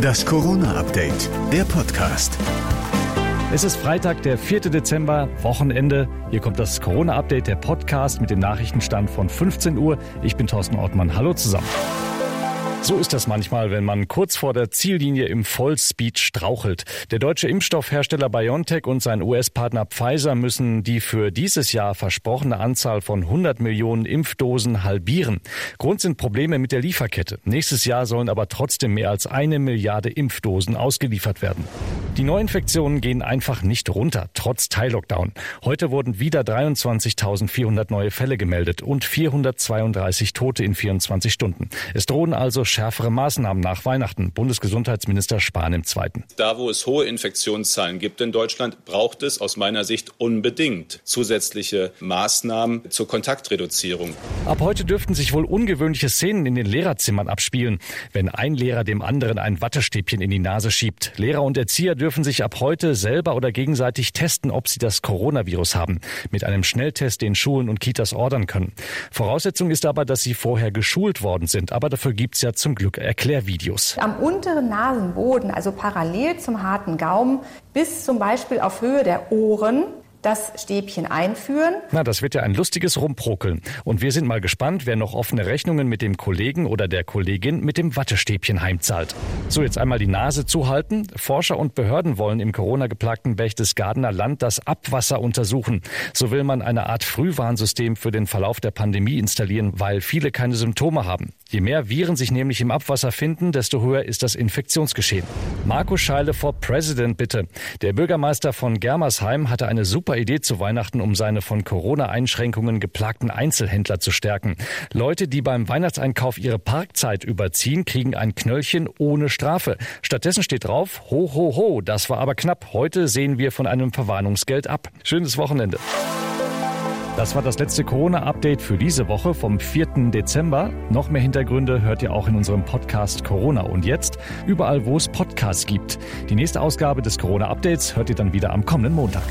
Das Corona-Update, der Podcast. Es ist Freitag, der 4. Dezember, Wochenende. Hier kommt das Corona-Update, der Podcast mit dem Nachrichtenstand von 15 Uhr. Ich bin Thorsten Ortmann. Hallo zusammen. So ist das manchmal, wenn man kurz vor der Ziellinie im Vollspeed strauchelt. Der deutsche Impfstoffhersteller BioNTech und sein US-Partner Pfizer müssen die für dieses Jahr versprochene Anzahl von 100 Millionen Impfdosen halbieren. Grund sind Probleme mit der Lieferkette. Nächstes Jahr sollen aber trotzdem mehr als eine Milliarde Impfdosen ausgeliefert werden. Die Neuinfektionen gehen einfach nicht runter, trotz Teillockdown. Heute wurden wieder 23.400 neue Fälle gemeldet und 432 Tote in 24 Stunden. Es drohen also schärfere Maßnahmen nach Weihnachten. Bundesgesundheitsminister Spahn im Zweiten. Da, wo es hohe Infektionszahlen gibt in Deutschland, braucht es aus meiner Sicht unbedingt zusätzliche Maßnahmen zur Kontaktreduzierung. Ab heute dürften sich wohl ungewöhnliche Szenen in den Lehrerzimmern abspielen, wenn ein Lehrer dem anderen ein Wattestäbchen in die Nase schiebt. Lehrer und Erzieher dürfen sich ab heute selber oder gegenseitig testen, ob sie das Coronavirus haben, mit einem Schnelltest, den Schulen und Kitas ordern können. Voraussetzung ist aber, dass sie vorher geschult worden sind. Aber dafür gibt es ja zum Glück Erklärvideos. Am unteren Nasenboden, also parallel zum harten Gaumen, bis zum Beispiel auf Höhe der Ohren, das Stäbchen einführen. Na, das wird ja ein lustiges Rumprokeln. Und wir sind mal gespannt, wer noch offene Rechnungen mit dem Kollegen oder der Kollegin mit dem Wattestäbchen heimzahlt. So, jetzt einmal die Nase zuhalten. Forscher und Behörden wollen im Corona-geplagten Berchtesgadener Land das Abwasser untersuchen. So will man eine Art Frühwarnsystem für den Verlauf der Pandemie installieren, weil viele keine Symptome haben. Je mehr Viren sich nämlich im Abwasser finden, desto höher ist das Infektionsgeschehen. Markus Scheile for President bitte. Der Bürgermeister von Germersheim hatte eine super Idee zu Weihnachten, um seine von Corona-Einschränkungen geplagten Einzelhändler zu stärken. Leute, die beim Weihnachtseinkauf ihre Parkzeit überziehen, kriegen ein Knöllchen ohne Strafe. Stattdessen steht drauf, ho, ho, ho, das war aber knapp. Heute sehen wir von einem Verwarnungsgeld ab. Schönes Wochenende. Das war das letzte Corona-Update für diese Woche vom 4. Dezember. Noch mehr Hintergründe hört ihr auch in unserem Podcast Corona und jetzt überall, wo es Podcasts gibt. Die nächste Ausgabe des Corona-Updates hört ihr dann wieder am kommenden Montag.